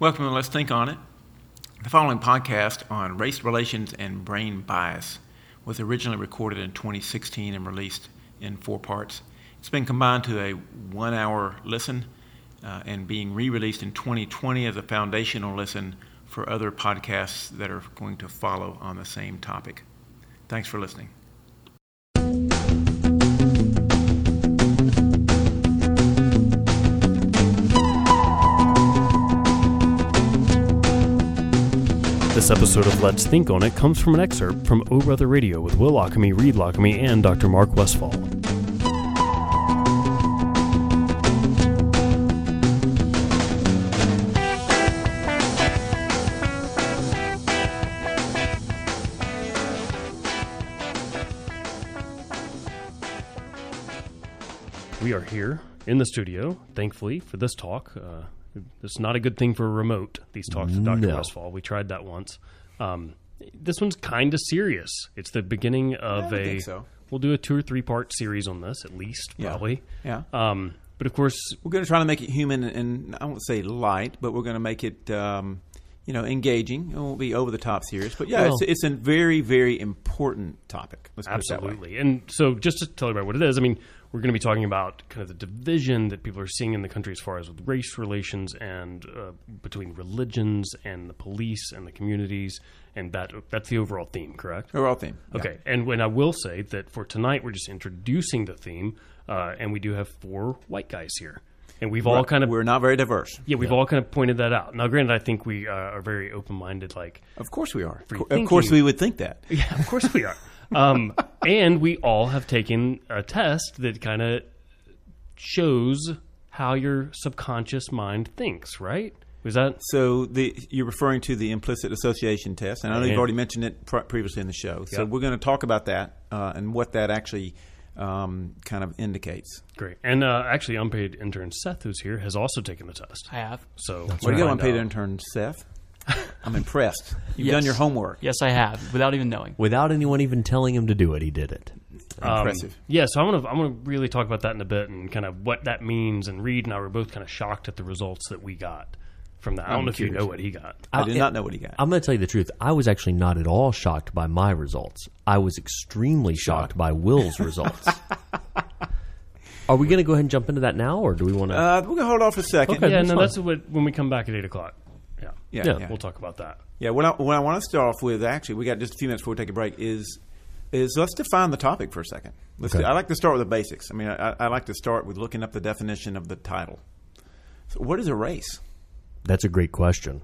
Welcome to Let's Think on It. The following podcast on race relations and brain bias was originally recorded in 2016 and released in four parts. It's been combined to a one hour listen uh, and being re released in 2020 as a foundational listen for other podcasts that are going to follow on the same topic. Thanks for listening. This episode of Let's Think on It comes from an excerpt from O Brother Radio with Will Lockamy, Reed Lockamy, and Dr. Mark Westfall. We are here in the studio, thankfully, for this talk. Uh, it's not a good thing for a remote, these talks with Dr. No. Westfall. We tried that once. Um, this one's kind of serious. It's the beginning of I would a. think so. We'll do a two or three part series on this, at least, Yeah. probably. Yeah. Um, but of course, We're going to try to make it human and I won't say light, but we're going to make it, um, you know, engaging. It won't be over the top serious, but yeah, Well- it's, it's a very, very important topic. Let's put it that way. Absolutely. And so, just to tell everybody what it is, I mean, we're going to be talking about kind of the division that people are seeing in the country as far as with race relations and uh, between religions and the police and the communities, and that that's the overall theme, correct? Overall theme. yeah. Okay. And when I will say that for tonight, we're just introducing the theme, uh, and we do have four white guys here, and we've all kind of we're not very diverse. yeah, we've all kind of pointed that out. Now, granted, I think we uh, are very open minded, like. Of course we are. Of course we would think that. Yeah, of course we are. Um, and we all have taken a test that kind of shows how your subconscious mind thinks, right? Was that So the you're referring to the implicit association test, and I know you've already mentioned it pr- previously in the show. So Yep. we're going to talk about that uh, and what that actually um, kind of indicates. great? And uh, actually, unpaid intern Seth, who's here, has also taken the test. I have. So What do you go, find unpaid out. intern Seth? I'm impressed. You've Yes. done your homework. Yes, I have, without even knowing. Without anyone even telling him to do it, he did it. Um, Impressive. yeah, so I'm gonna I'm gonna really talk about that in a bit and kind of what that means. And Reed and I were both kind of shocked at the results that we got from that. I don't I'm know if you know what he got. I did I- not know what he got. I'm going to tell you the truth. I was actually not at all shocked by my results. I was extremely shocked by Will's results. Are we going to go ahead and jump into that now, or do we want to? Uh, we're going to hold off a second. Okay. yeah, that's no, fine. that's what when we come back at eight o'clock. Yeah, Yeah, Yeah. we'll talk about that. Yeah, what I, what I want to start off with, actually, we got just a few minutes before we take a break, is is let's define the topic for a second. Let's Okay. I like to start with the basics. I mean, I, I like to start with looking up the definition of the title. So what is a race? that's a great question.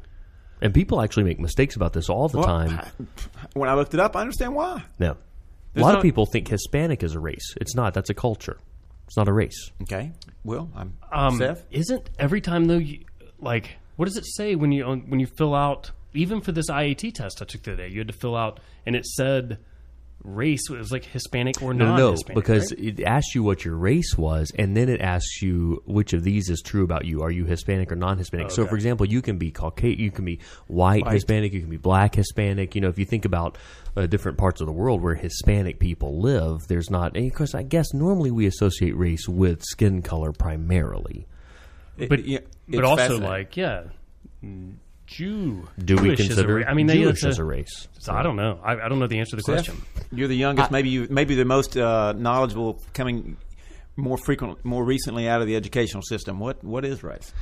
And people actually make mistakes about this all the Well, time. When I looked it up, I understand why. Yeah. A lot not- of people think Hispanic is a race. It's not. That's a culture. It's not a race. Okay, Will, I'm Um, Seth. Isn't every time though, you, like, what does it say when you when you fill out? Even for this IAT test I took the other day, you had to fill out, and it said race it was like Hispanic or No, not. no, Hispanic, because right? it asks you what your race was, and then it asks you which of these is true about you. Are you Hispanic or non-Hispanic? So, for example, you can be Caucasian, you can be white, White. Hispanic, you can be black Hispanic. You know, if you think about uh, different parts of the world where Hispanic people live, there's not. And of course, I guess normally we associate race with skin color primarily. It- but yeah, but it's also like yeah, Jew. Do we Jewish is a consider ra- I mean, they- Jewish it's as a race? So I don't know. I, I don't know the answer to the Seth, question. You're the youngest, maybe you, maybe the most uh, knowledgeable, coming more frequent, more recently out of the educational system. What what is race?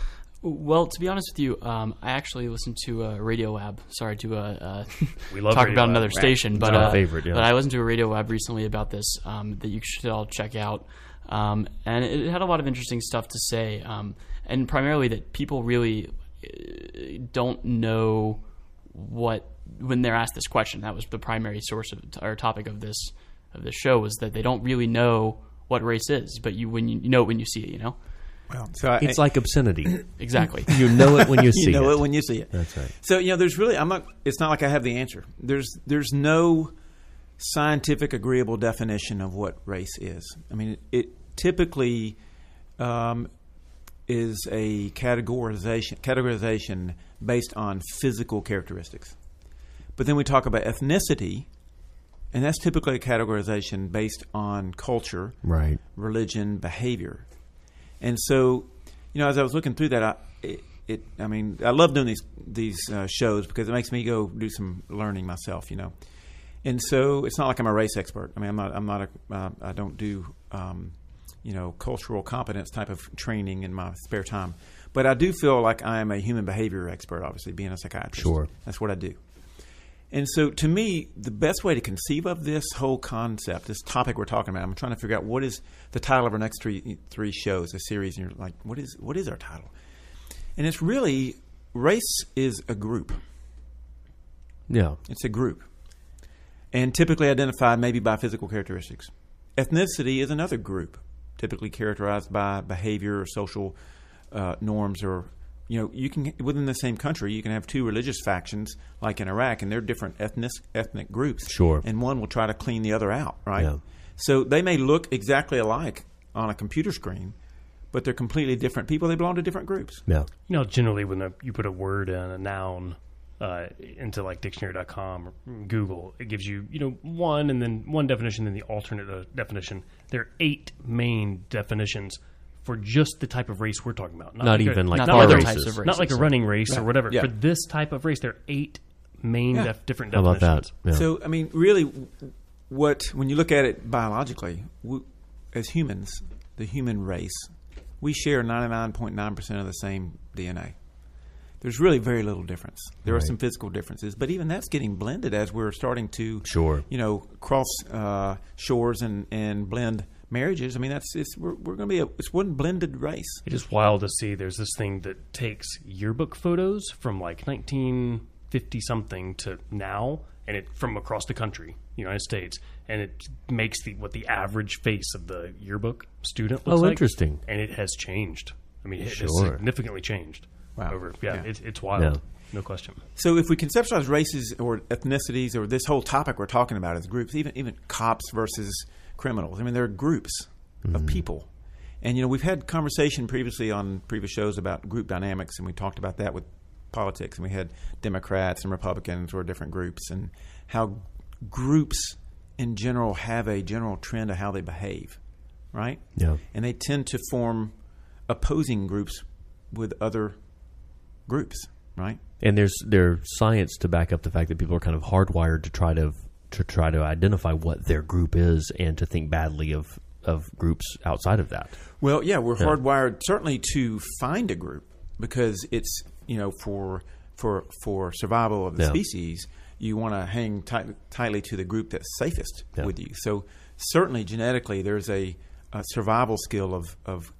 Well, to be honest with you, um, I actually listened to uh, Radio Lab. Sorry to uh, uh, We love talk Radio about Lab. another Right. station, but our uh, favorite, yeah. but I listened to a Radio Lab recently about this um, that you should all check out, um, and it had a lot of interesting stuff to say, um, and primarily that people really uh, don't know what when they're asked this question. That was the primary source of our topic of this of this show was that they don't really know what race is, but you when you, you know it when you see it, you know Well, so I, It's like obscenity. exactly. you know it when you see it. you know it. it when you see it. That's right. So you know, there's really I'm not. It's not like I have the answer. There's there's no scientific agreeable definition of what race is. I mean, it, typically um, is a categorization categorization based on physical characteristics. But then we talk about ethnicity, and that's typically a categorization based on culture, Right. religion, behavior. And so, you know, as I was looking through that, I, it, it. I mean, I love doing these these uh, shows because it makes me go do some learning myself. You know, and so it's not like I'm a race expert. I mean, I'm not. I'm not a. Uh, I don't do. Um, you know, cultural competence type of training in my spare time, but I do feel like I am a human behavior expert. Obviously, being a psychiatrist. Sure. that's what I do. And so, to me, the best way to conceive of this whole concept, this topic we're talking about, I'm trying to figure out what is the title of our next three three shows, a series. And you're like, what is what is our title? And it's really race is a group. Yeah. It's a group, and typically identified maybe by physical characteristics. Ethnicity is another group, typically characterized by behavior or social uh, norms or you know, you can within the same country, you can have two religious factions, like in Iraq, and they're different ethnic ethnic groups. Sure. And one will try to clean the other out, right? Yeah. So they may look exactly alike on a computer screen, but they're completely different people. They belong to different groups. Yeah. You know, generally when a, you put a word in a noun uh, into like dictionary.com or Google, it gives you, you know, one and then one definition and then the alternate uh, definition. There are eight main definitions for just the type of race we're talking about. Not a- even like Not car other races. types of races. Not like a running race or whatever. Yeah. For this type of race, there are eight main Yeah. def- different How about definitions. that? Yeah. So, I mean, really, what when you look at it biologically, we, as humans, the human race, we share 99.9% of the same DNA. There's really very little difference. There are some physical differences, but even that's getting blended as we're starting to, Sure. you know, cross uh, shores and, and blend marriages. I mean, that's it's we're, we're going to be a it's one blended race. It is wild to see. There's this thing that takes yearbook photos from like 1950 something to now, and it from across the country, United States, and it makes the what the average face of the yearbook student looks Oh, like. Oh, interesting. And it has changed. I mean, it has significantly changed. Wow. Over yeah, Yeah. It's, it's wild. Yeah. No question. So if we conceptualize races or ethnicities or this whole topic we're talking about as groups, even even cops versus criminals, I mean they're groups of mm-hmm. people. And you know we've had conversation previously on previous shows about group dynamics, and we talked about that with politics, and we had Democrats and Republicans were different groups, and how groups in general have a general trend of how they behave, right? Yeah. And they tend to form opposing groups with other groups, right? And there's there's science to back up the fact that people are kind of hardwired to try to to try to identify what their group is and to think badly of of groups outside of that. Well, yeah, we're hardwired certainly to find a group because it's you know for for for survival of the Yeah. species, you want to hang tight, tightly to the group that's safest Yeah. with you. So certainly genetically, there's a, a survival skill of of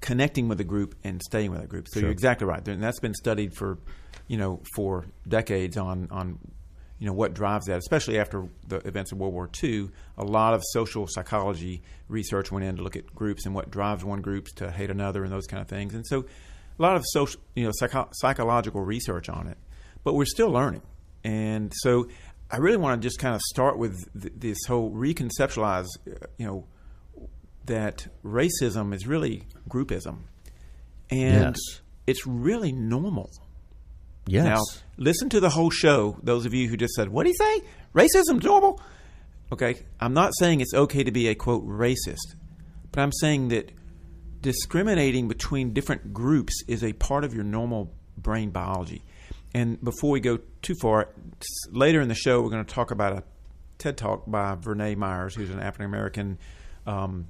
connecting with a group and staying with a group. So Sure. you're exactly right, and that's been studied for you know for decades on on you know what drives that, especially after the events of World War II. A lot of social psychology research went in to look at groups and what drives one group to hate another and those kind of things. And so, a lot of social, you know, psycho- psychological research on it. But we're still learning, and so I really want to just kind of start with th- this whole reconceptualize, uh, you know, that racism is really groupism, and Yes. it's really normal. Yes. Now, listen to the whole show. Those of you who just said, "What do you say? Racism's normal." Okay, I'm not saying it's okay to be a quote racist, but I'm saying that discriminating between different groups is a part of your normal brain biology. And before we go too far, later in the show, we're going to talk about a TED talk by Verna Myers, who's an African American um,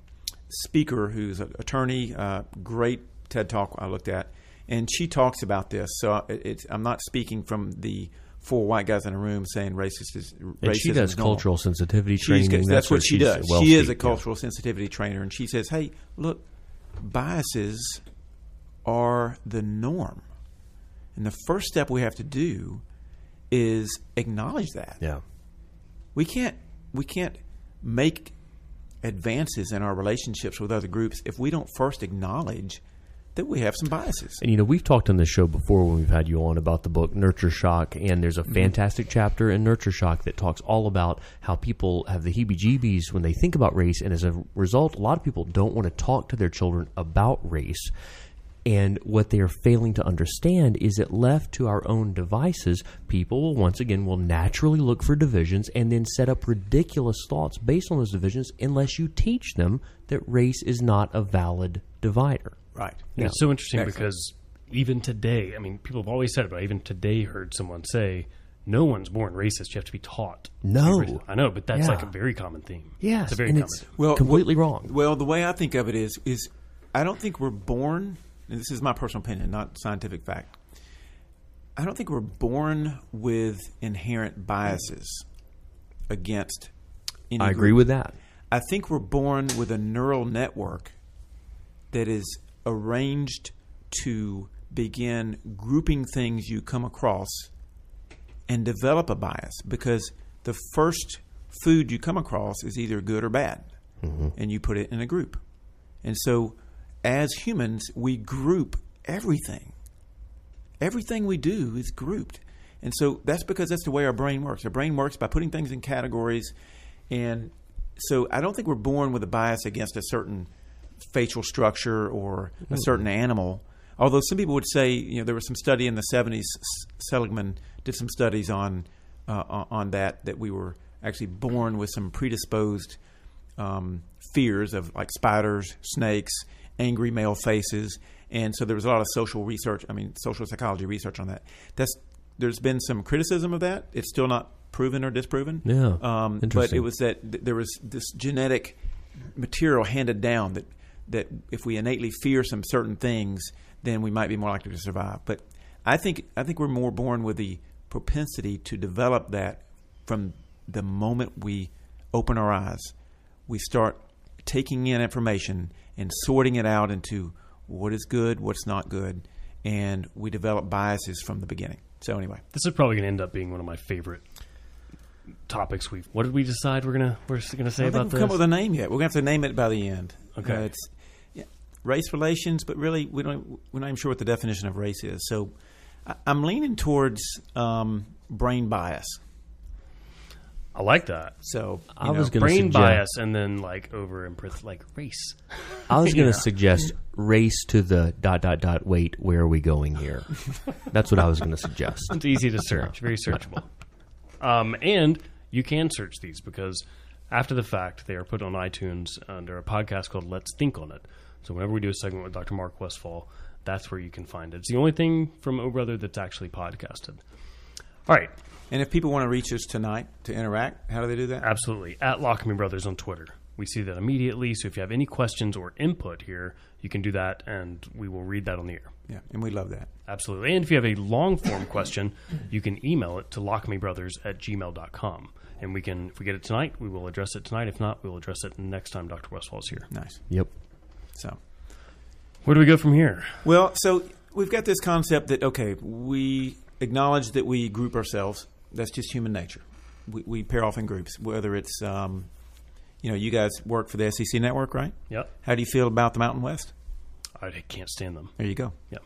speaker who's an attorney. Uh, great TED talk I looked at, and she talks about this. So it, it's, I'm not speaking from the four white guys in a room saying racist is and racism she does cultural sensitivity training. good. That's, what she does. well she is a steeped, yeah. cultural sensitivity trainer, and she says, "Hey, look, biases are the norm, and the first step we have to do is acknowledge that. Yeah. We can't we can't make advances in our relationships with other groups if we don't first acknowledge that we have some biases. And you know, we've talked on this show before when we've had you on about the book Nurture Shock, and there's a Mm-hmm. fantastic chapter in Nurture Shock that talks all about how people have the heebie jeebies when they think about race, and as a result, a lot of people don't want to talk to their children about race. And what they are failing to understand is that left to our own devices, people will once again will naturally look for divisions and then set up ridiculous thoughts based on those divisions unless you teach them that race is not a valid divider. Right. And It's so interesting Excellent. because even today, I mean, people have always said it, but I even today heard someone say, "No one's born racist. You have to be taught." to be No. I know, but that's Yeah. like a very common theme. Yes, it's a very and common. it's theme. Well, completely wrong. Well, the way I think of it is is I don't think we're born. And this is my personal opinion, not scientific fact. I don't think we're born with inherent biases against. Any I agree group. with that. I think we're born with a neural network that is arranged to begin grouping things you come across and develop a bias because the first food you come across is either good or bad mm-hmm. and you put it in a group. And so as humans, we group everything. Everything we do is grouped. And so that's because that's the way our brain works. Our brain works by putting things in categories. And so I don't think we're born with a bias against a certain facial structure or a certain animal. Although some people would say, you know, there was some study in the 70s, S- Seligman did some studies on, uh, on- on that, that we were actually born with some predisposed um, fears of like spiders, snakes, angry male faces, and so there was a lot of social research. I mean, social psychology research on that. That's there's been some criticism of that. It's still not proven or disproven. Yeah, um, but it was that th- there was this genetic material handed down that that if we innately fear some certain things, then we might be more likely to survive. But I think I think we're more born with the propensity to develop that from the moment we open our eyes. We start taking in information and sorting it out into what is good, what's not good, and we develop biases from the beginning. So anyway, This is probably going to end up being one of my favorite topics. We what did we decide we're gonna we're gonna say I about this? come up with a name yet. We're gonna have to name it by the end. Okay. Uh, it's yeah, race relations, but really we don't. We're not even sure what the definition of race is. So I, I'm leaning towards um, brain bias. I like that. So I know, was gonna Brain suggest- bias, and then like over parenth- like race. I was going to suggest race to the dot dot dot. Wait, where are we going here? That's what I was going to suggest. It's easy to search, very searchable. Um, and you can search these because after the fact, they are put on iTunes under a podcast called Let's Think on It. So whenever we do a segment with Dr. Mark Westfall, that's where you can find it. It's the only thing from O Brother that's actually podcasted. All right, and if people want to reach us tonight to interact, how do they do that? absolutely. At Lockamy Brothers on Twitter. We see that immediately. So if you have any questions or input here, you can do that, and we will read that on the air. Yeah, and we love that. Absolutely. And if you have a long form question, you can email it to lockamybrothers at gmail.com. And we can, if we get it tonight, we will address it tonight. If not, we will address it next time Dr. Westfall is here. Nice. Yep. So Where do we go from here? well, so we've got this concept that okay, we acknowledge that we group ourselves. That's just human nature. We, we pair off in groups, whether it's um, you know, you guys work for the SEC network, right? Yep. How do you feel about the Mountain West? I can't stand them. There you go. Yep.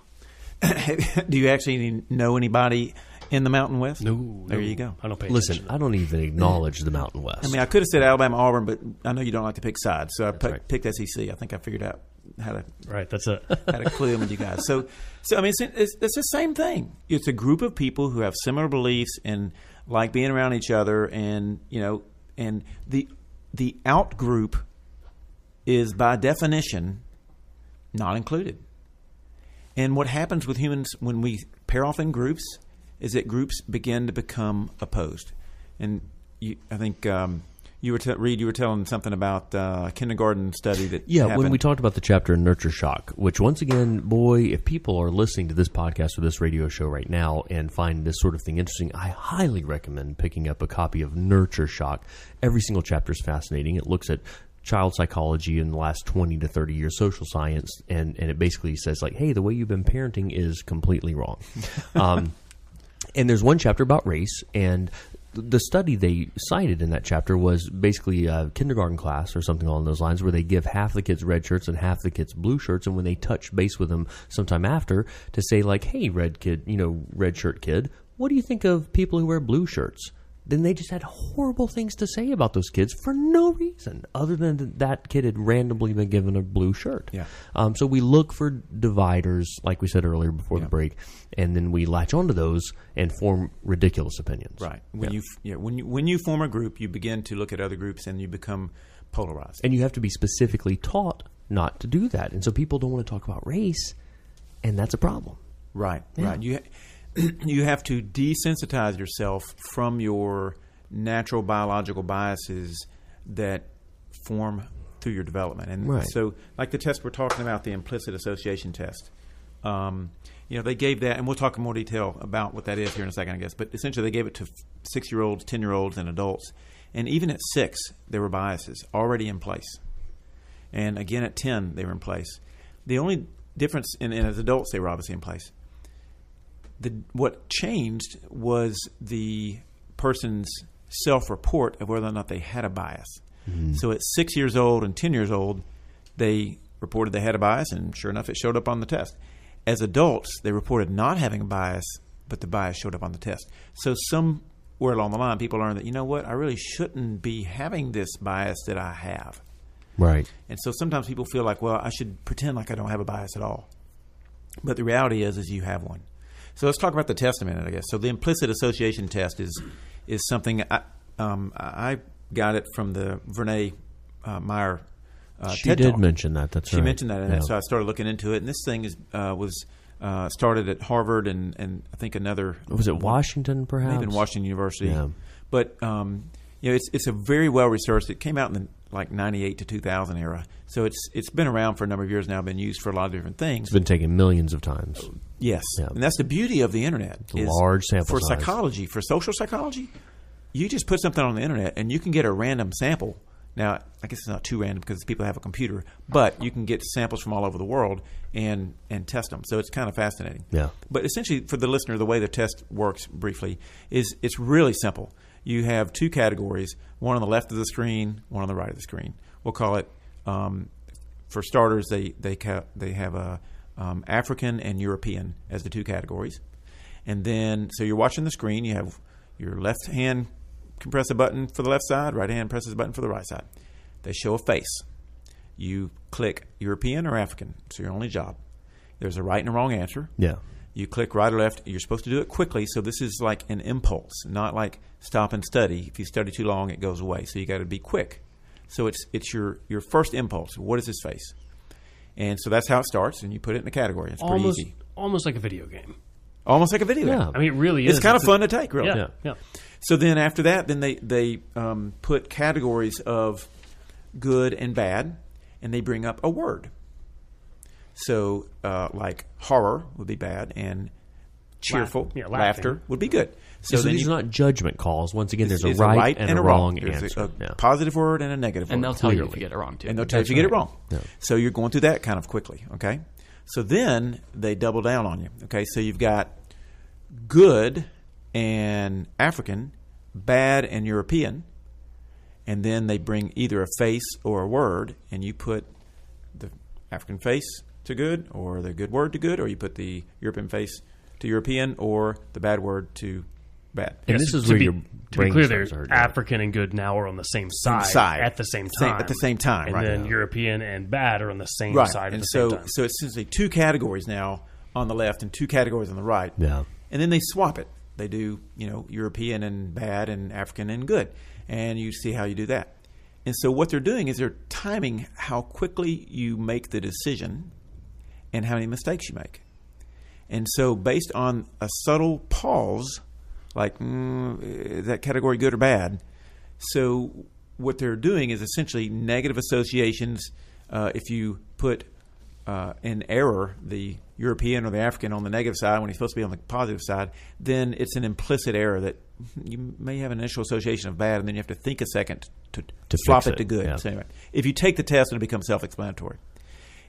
do you actually know anybody in the Mountain West? No. There no. you go. I don't pay Listen, attention. I don't even acknowledge the Mountain West. I mean, I could have said Alabama, Auburn, but I know you don't like to pick sides, so I pick, right. picked SEC. I think I figured out how to right. That's it. how to clue in with you guys. So, so I mean, it's, it's, it's the same thing. It's a group of people who have similar beliefs and like being around each other, and you know, and the the out group is by definition not included. And what happens with humans when we pair off in groups is that groups begin to become opposed. And you, I think um, you were t- Reed, you were telling something about uh, a kindergarten study that Yeah, when we talked about the chapter in Nurture Shock, which once again, boy, if people are listening to this podcast or this radio show right now and find this sort of thing interesting, I highly recommend picking up a copy of Nurture Shock. Every single chapter is fascinating. It looks at child psychology in the last 20 to 30 years, social science, and, and it basically says, like, hey, the way you've been parenting is completely wrong. um, and there's one chapter about race and the study they cited in that chapter was basically a kindergarten class or something along those lines where they give half the kids red shirts and half the kids blue shirts. And when they touch base with them sometime after to say like hey red kid you know red shirt kid what do you think of people who wear blue shirts then they just had horrible things to say about those kids for no reason other than that, that kid had randomly been given a blue shirt Yeah. um, so we look for dividers, like we said earlier before the break, and then we latch onto those and form ridiculous opinions. Right. When you yeah, when you when you form a group, you begin to look at other groups and you become polarized. And you have to be specifically taught not to do that. And so people don't want to talk about race, and that's a problem. Right, right. You ha- you have to desensitize yourself from your natural biological biases that form through your development. And Right. so, like the test we're talking about, the implicit association test. Um, you know, they gave that, and we'll talk in more detail about what that is here in a second, I guess. But essentially, they gave it to six-year-olds, ten-year-olds, and adults. And even at six, there were biases already in place. And again, at 10, they were in place. The only difference, in, and as adults, they were obviously in place. The, what changed was the person's self report of whether or not they had a bias. Mm-hmm. So at six years old and 10 years old, they reported they had a bias, and sure enough, it showed up on the test. As adults, they reported not having a bias, but the bias showed up on the test. So somewhere along the line, people learned that, you know what, I really shouldn't be having this bias that I have. Right. And so sometimes people feel like, well, I should pretend like I don't have a bias at all. But the reality is, is you have one. So let's talk about the test a minute, I guess. So the implicit association test is is something I, um, I got it from the Verna uh, Meyer. Uh, she TED did Talk. mention that. That's right. She right. mentioned that, in Yeah. so I started looking into it. And this thing is uh, was uh, started at Harvard and, and I think another was it Washington? Perhaps maybe in Washington University. Yeah. But um, you know, it's it's a very well researched. It came out in the like ninety eight to two thousand era, so it's it's been around for a number of years now. Been used for a lot of different things. It's been taken millions of times. Yes, Yeah. and that's the beauty of the internet. large sample for size. psychology, for social psychology. You just put something on the internet, and you can get a random sample. Now, I guess it's not too random because people have a computer, but you can get samples from all over the world and and test them. So it's kind of fascinating. Yeah. But essentially, for the listener, the way the test works briefly is it's really simple. You have two categories: one on the left of the screen, one on the right of the screen. We'll call it. Um, for starters, they they ca- they have a um, African and European as the two categories, and then so you're watching the screen. You have your left hand compress a button for the left side, right hand presses a button for the right side. They show a face. You click European or African. It's your only job. There's a right and a wrong answer. Yeah. You click right or left. You're supposed to do it quickly. So this is like an impulse, not like stop and study. If you study too long, it goes away. So you got to be quick. So it's it's your your first impulse. What is this face? And so that's how it starts. And you put it in a category. It's pretty easy. almost like a video game. Almost like a video. Yeah. game. I mean, it really is. It's kind of a- fun to take, really. Yeah, Yeah. yeah. So then after that, then they they um, put categories of good and bad, and they bring up a word. So uh, like horror would be bad, and cheerful yeah, laughter would be good. So, So, then these you, are not judgment calls. Once again, there's a it's right, and, a wrong, There's answer. a, a yeah. positive word and a negative And word. they'll tell you if you get it wrong too. and they'll tell you if That's you get it wrong. Yeah. So you're going through that kind of quickly, okay? So then they double down on you, okay? So you've got good and African, bad and European, and then they bring either a face or a word, and you put the African face to good, or the good word to good, or you put the European face to European, or the bad word to bad. And Yeah, this is to where be, your to be clear, there's. African and good now are on the same side, side. at the same Same- time. at the same time, and right. then Yeah. European and bad are on the same right. side at and the so, same time. so it's essentially two categories now on the left and two categories on the right. Yeah. and then they swap it. They do, you know, European and bad and African and good, and you see how you do that. And so what they're doing is they're timing how quickly you make the decision and how many mistakes you make. And so based on a subtle pause, like mm, is that category good or bad? So what they're doing is essentially negative associations. Uh, if you put uh, in error the European or the African on the negative side when he's supposed to be on the positive side, then it's an implicit error that you may have an initial association of bad, and then you have to think a second to, To flop fix it to good. yeah. So anyway, if you take the test, and it becomes self-explanatory.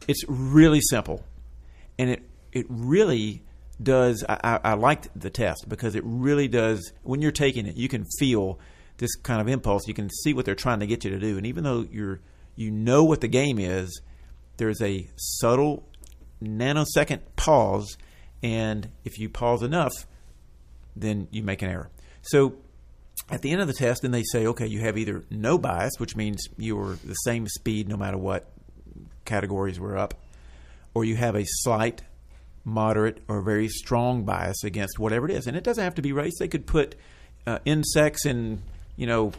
It's really simple, and it it really does. I, I, liked the test because it really does. When you're taking it, you can feel this kind of impulse. You can see what they're trying to get you to do, and even though you're you know what the game is, there's a subtle nanosecond pause, and if you pause enough, then you make an error. So at the end of the test, then they say, okay, you have either no bias, which means you're the same speed no matter what categories were up, or you have a slight, moderate, or very strong bias against whatever it is. And it doesn't have to be race. They could put uh, insects and, you know,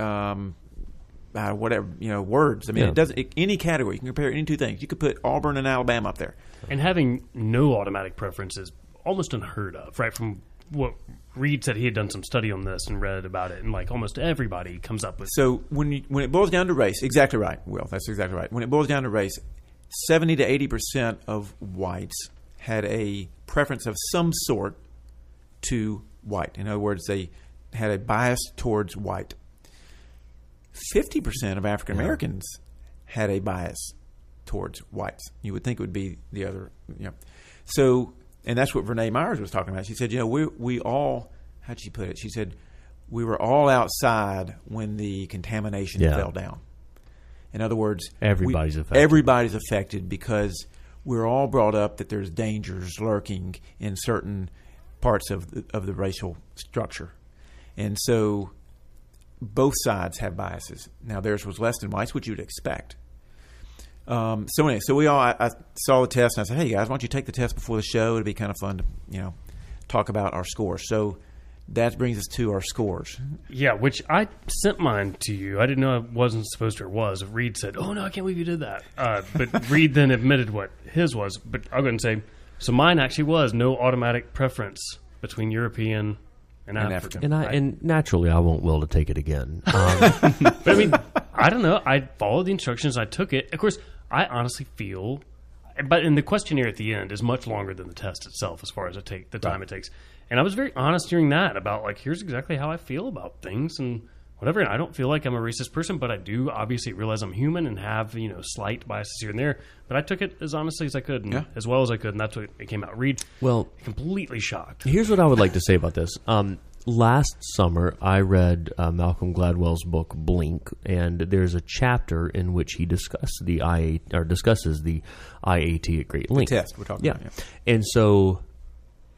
um, uh, whatever you know words. I mean, Yeah. it doesn't it, any category. You can compare any two things. You could put Auburn and Alabama up there. And having no automatic preference is almost unheard of, right? From what Reed said, he had done some study on this and read about it, and like almost everybody comes up with. So when you, when it boils down to race, exactly right, Will. That's exactly right. When it boils down to race, seventy to eighty percent of whites had a preference of some sort to white. In other words, they had a bias towards white. Fifty percent of African Americans had a bias towards whites. You would think it would be the other, you know. So, and that's what Renee Myers was talking about. She said, you know, we we all, how'd she put it? She said, we were all outside when the contamination Yeah. fell down. In other words, we- Everybody's affected. Everybody's affected because we're all brought up that there's dangers lurking in certain parts of the, of the racial structure, and so both sides have biases. Now theirs was less than whites, which you'd expect. Um, so anyway, so we all I, I saw the test and I said, "Hey guys, why don't you take the test before the show? It'd be kind of fun to you know talk about our scores." So that brings us to our scores. Yeah, which I sent mine to you. I didn't know I wasn't supposed to or was. Reed said, "Oh no, I can't believe you did that." Uh, but Reed then admitted what his was. But I'll go ahead and say, so mine actually was no automatic preference between European and, And African. And I right? and naturally, I won't will to take it again. Um, But I mean, I don't know. I followed the instructions. I took it. Of course, I honestly feel, but in the questionnaire at the end is much longer than the test itself, as far as it take the time it takes. And I was very honest during that about like, here's exactly how I feel about things and whatever. And I don't feel like I'm a racist person, but I do obviously realize I'm human and have you know slight biases here and there. But I took it as honestly as I could and Yeah. as well as I could, and that's what it came out. Read well, completely shocked. Here's what I would like to say about this. Um, last summer, I read uh, Malcolm Gladwell's book Blink, and there's a chapter in which he discussed the IA or discusses the IAT at great length. test we're talking yeah. about, yeah. And so,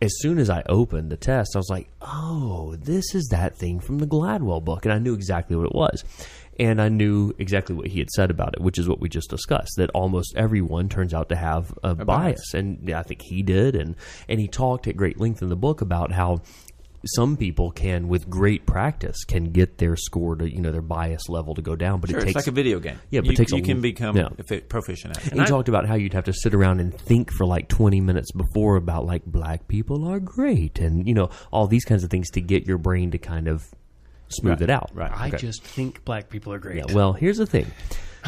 as soon as I opened the test, I was like, "Oh, this is that thing from the Gladwell book," and I knew exactly what it was. And I knew exactly what he had said about it, which is what we just discussed. That almost everyone turns out to have a, bias. bias. and I think he did. And and he talked at great length in the book about how some people can, with great practice, can get their score to you know their bias level to go down. But Sure, it it's takes like a video game. Yeah, but you, it takes you a- can become yeah. effi- proficient at it. he talked about how you'd have to sit around and think for like 20 minutes before about like black people are great and you know all these kinds of things to get your brain to kind of smooth it out Right. I okay. just think black people are great. yeah well here's the thing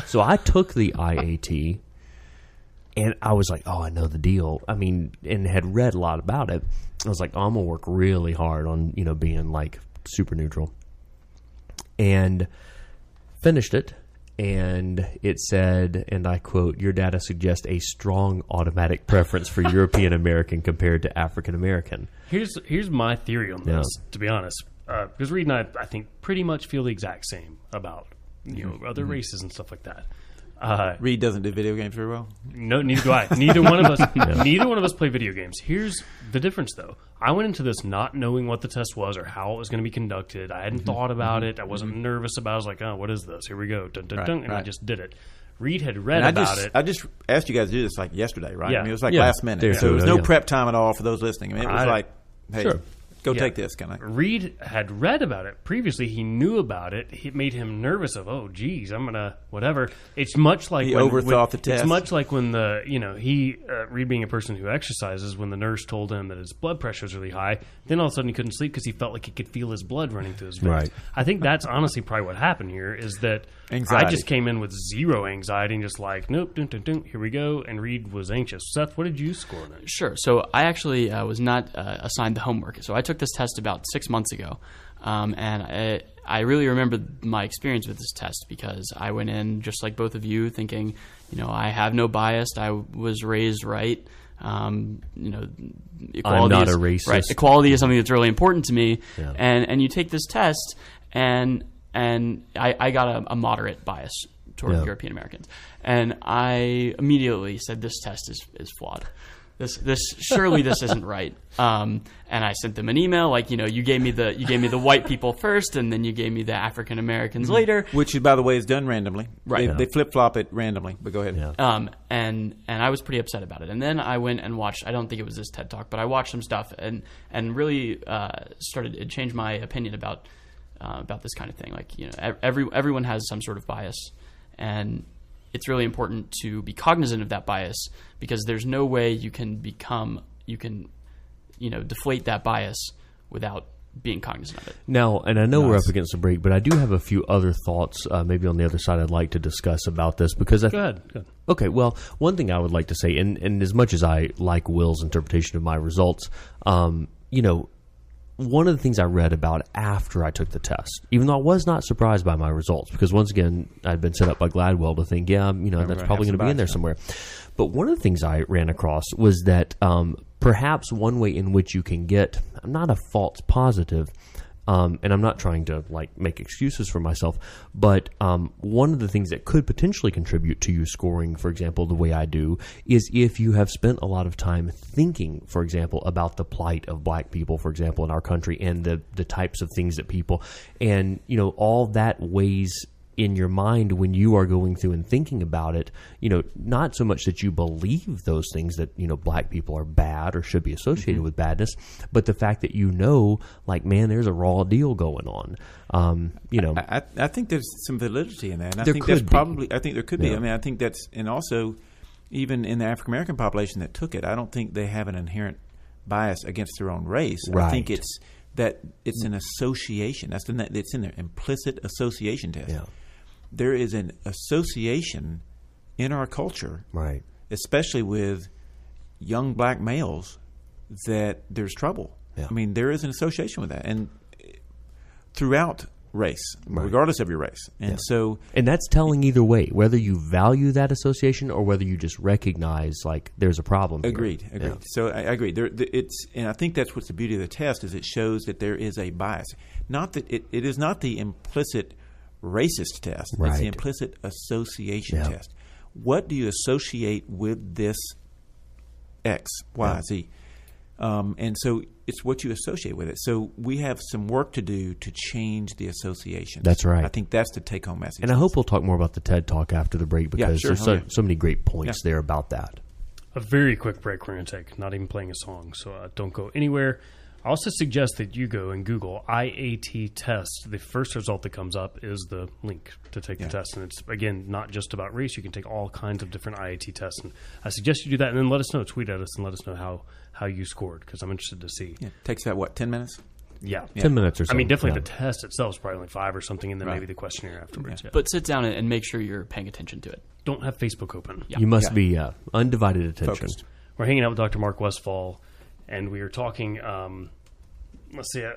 so i took the iat and i was like oh i know the deal i mean and had read a lot about it i was like oh, i'm gonna work really hard on you know being like super neutral and finished it and it said and i quote your data suggests a strong automatic preference for european american compared to african american Here's here's my theory on Yeah. this. To be honest, because Reed and I, I think, pretty much feel the exact same about you Mm-hmm. know other races and stuff like that. Uh, Reed doesn't do video games very well. no, neither do I. Neither one of us. Neither one of us play video games. Here's the difference, though. I went into this not knowing what the test was or how it was going to be conducted. I hadn't Mm-hmm. thought about it. I wasn't nervous about. it. I was like, oh, what is this? Here we go, dun, dun, Right, dun, and I just did it. Reed had read And I about just it. I just asked you guys to do this like yesterday, right? Yeah. I mean, it was like Yeah. last minute, There so you there was no yeah. prep time at all for those listening. I mean, it was I- like, hey, Sure. Go Yeah. take this kind of. Reed had read about it previously. He knew about it. It made him nervous. Of oh, geez, I'm gonna whatever. It's much like He when, overthought when- the test. It's much like when the you know he uh, Reed being a person who exercises. When the nurse told him that his blood pressure was really high, then all of a sudden he couldn't sleep because he felt like he could feel his blood running through his veins. Right. I think that's honestly probably what happened here. Is that I just came in with zero anxiety and just like nope, dun, dun, dun, here we go. And Reed was anxious. Seth, what did you score on it? Sure. So I actually uh, was not uh, assigned the homework. So I took this test about six months ago, um, and I, I really remember my experience with this test because I went in just like both of you, thinking, you know, I have no bias. I was raised right. Um, you know, equality I'm not is, a racist. Right, equality is something that's really important to me. Yeah. And and you take this test, and and I, I got a, a moderate bias toward Yeah. European Americans, and I immediately said this test is is flawed. This this surely this isn't right. Um, and I sent them an email like you know you gave me the you gave me the white people first, and then you gave me the African Americans later. Which, by the way, is done randomly. Right. They, Yeah. they flip flop it randomly. But go ahead. Yeah. Um, and and I was pretty upset about it. And then I went and watched. I don't think it was this TED talk, but I watched some stuff and and really uh, started it changed my opinion about uh, about this kind of thing. Like you know, every everyone has some sort of bias, and it's really important to be cognizant of that bias because there's no way you can become you can you know deflate that bias without being cognizant of it. Now, and I know we're up against the break, but I do have a few other thoughts, uh, maybe on the other side, I'd like to discuss about this because I, Go ahead. Go ahead. Okay, well, one thing I would like to say, and, and as much as I like Will's interpretation of my results, um, you know, one of the things I read about after I took the test, even though I was not surprised by my results, because once again, I'd been set up by Gladwell to think, yeah, you know, that's probably going to be in there somewhere. But one of the things I ran across was that um, perhaps one way in which you can get, not a false positive, um, and I'm not trying to like make excuses for myself, but um, one of the things that could potentially contribute to you scoring, for example, the way I do, is if you have spent a lot of time thinking, for example, about the plight of black people, for example, in our country, and the the types of things that people, and you know, all that weighs in your mind when you are going through and thinking about it, you know, not so much that you believe those things that, you know, black people are bad or should be associated Mm-hmm. with badness, but the fact that you know, like, man, there's a raw deal going on. Um, you know, I, I I think there's some validity in that. And I There think that's could be. probably. I think there could be. I mean, I think that's, and also, even in the African American population that took it, I don't think they have an inherent bias against their own race. I think it's that it's an association. That's the it's in there implicit association test. Yeah. There is an association in our culture, right. especially with young black males, that there's trouble. Yeah. I mean, there is an association with that, and throughout race, regardless of your race. And Yeah. so, And that's telling either way, whether you value that association or whether you just recognize, like, there's a problem. here. agreed, agreed. Yeah. So I, I agree. There, it's, and I think that's what's the beauty of the test is it shows that there is a bias. Not that it, it is not the implicit racist test. It's the implicit association Yeah. test. What do you associate with this X, Y, Yeah. Z? Um, and so it's what you associate with it. So we have some work to do to change the association. That's right. I think that's the take home message. And I hope we'll talk more about the TED Talk after the break because sure. there's so, Okay. so many great points Yeah. there about that. A very quick break we're going to take, not even playing a song, so uh, don't go anywhere. I also suggest that you go and Google IAT test. The first result that comes up is the link to take Yeah. the test. And it's, again, not just about race. You can take all kinds of different IAT tests. And I suggest you do that and then let us know. Tweet at us and let us know how, how you scored because I'm interested to see. Yeah, it takes about what ten minutes. Yeah. Yeah. 10 minutes or so. I mean, definitely yeah. the test itself is probably only five or something, and then Right. maybe the questionnaire afterwards. Yeah. But sit down and, and make sure you're paying attention to it. don't have Facebook open. Yeah. You must Yeah. be uh, undivided attention. Focused. We're hanging out with Dr. Mark Westfall, and we are talking. Um, let's see, uh,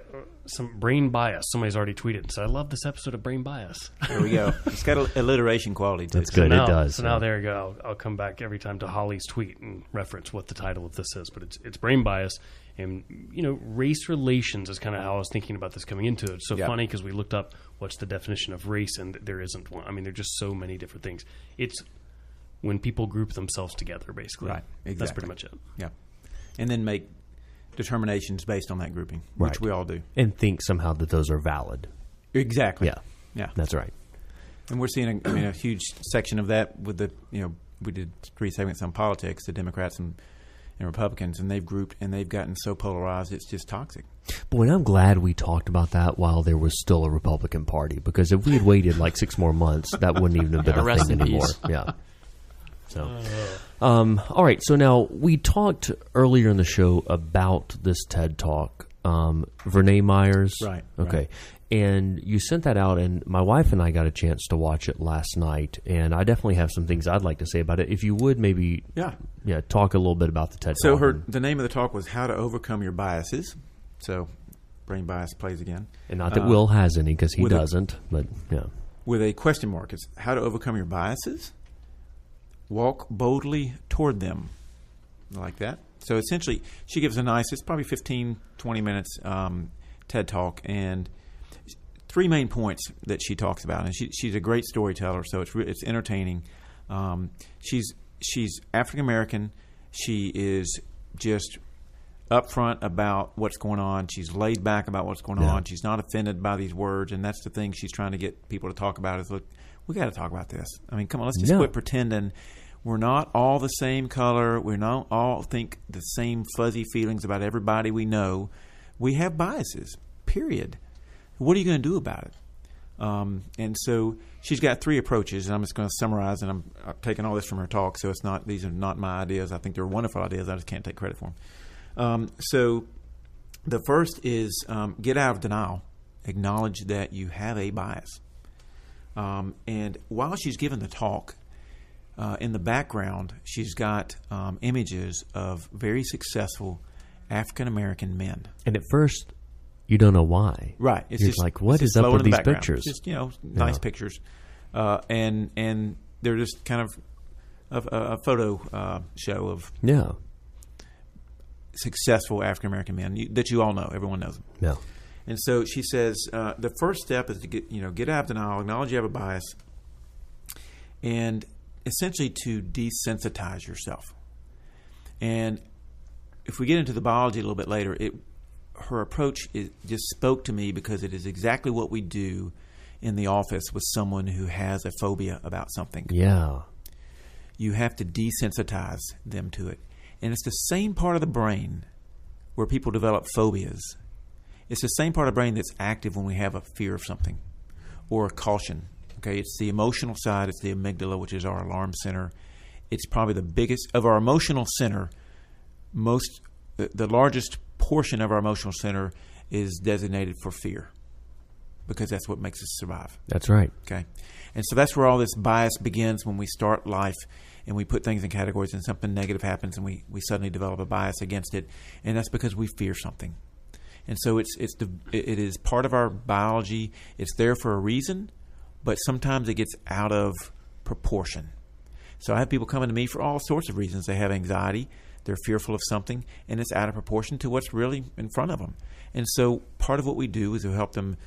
some brain bias. Somebody's already tweeted and said, "I love this episode of Brain Bias." There we go. it's got a alliteration quality to That's it. good. now, it does. So now there you go. I'll, I'll come back every time to Holly's tweet and reference what the title of this is. But it's it's brain bias, and you know, race relations is kind of how I was thinking about this coming into it. It's so Yeah. funny because we looked up what's the definition of race, and there isn't one. I mean, there are just so many different things. It's when people group themselves together, basically. Right, Exactly. That's pretty much it. Yeah, and then make determinations based on that grouping, Right. which we all do. And think somehow that those are valid. Exactly. Yeah. Yeah. That's right. And we're seeing, a, I mean, a huge section of that with the, you know, we did three segments on politics, the Democrats and, and Republicans, and they've grouped and they've gotten so polarized, it's just toxic. Boy, and I'm glad we talked about that while there was still a Republican Party because if we had waited like six more months, that wouldn't even have been Yeah, a thing anymore. Yeah. So, um, all right. So now we talked earlier in the show about this TED Talk, um, Verna Myers. Right, Okay. right. And you sent that out, and my wife and I got a chance to watch it last night, and I definitely have some things I'd like to say about it. If you would, maybe, Yeah. yeah, talk a little bit about the TED talk. So Talk. her, and- the name of the talk was How to Overcome Your Biases. So brain bias plays again. and not that uh, Will has any because he with a- doesn't, but yeah. with a question mark. It's how to overcome your biases. Walk boldly toward them. I like that. So essentially, she gives a nice, it's probably 15, 20 minutes um, TED talk, and three main points that she talks about. And she, she's a great storyteller, so it's re- it's entertaining. Um, she's she's African American. She is just upfront about what's going on. She's laid back about what's going Yeah. on. She's not offended by these words, and that's the thing she's trying to get people to talk about. Is look, we got to talk about this. I mean, come on, let's just Yeah. quit pretending we're not all the same color. We don't all think the same fuzzy feelings about everybody we know. We have biases. Period. What are you going to do about it? Um, and so she's got three approaches, and I'm just going to summarize. And I'm, I'm taking all this from her talk, so it's not these are not my ideas. I think they're wonderful ideas. I just can't take credit for them. Um, so the first is um, get out of denial, acknowledge that you have a bias. Um, and while she's giving the talk, uh, in the background, she's got um, images of very successful African American men. And at first, you don't know why. Right. It's You're just like, what it's is up with the these background. pictures? Just you know, nice Yeah. pictures, uh, and and they're just kind of a, a, a photo uh, show of Yeah. successful African American men you, that you all know. Everyone knows them. Yeah. And so she says uh, the first step is to get you know get out of denial, acknowledge you have a bias, and essentially to desensitize yourself. And if we get into the biology a little bit later, it her approach is, just spoke to me because it is exactly what we do in the office with someone who has a phobia about something Yeah. you have to desensitize them to it. And it's the same part of the brain where people develop phobias. It's the same part of the brain that's active when we have a fear of something or a caution. Okay, it's the emotional side, it's the amygdala, which is our alarm center. It's probably the biggest of our emotional center. Most the, the largest portion of our emotional center is designated for fear because that's what makes us survive. That's right. Okay. And so that's where all this bias begins when we start life and we put things in categories and something negative happens and we, we suddenly develop a bias against it. And that's because we fear something. And so it's it's the it is part of our biology. It's there for a reason, but sometimes it gets out of proportion. So I have people coming to me for all sorts of reasons. They have anxiety, they're fearful of something, and it's out of proportion to what's really in front of them. And so part of what we do is to help them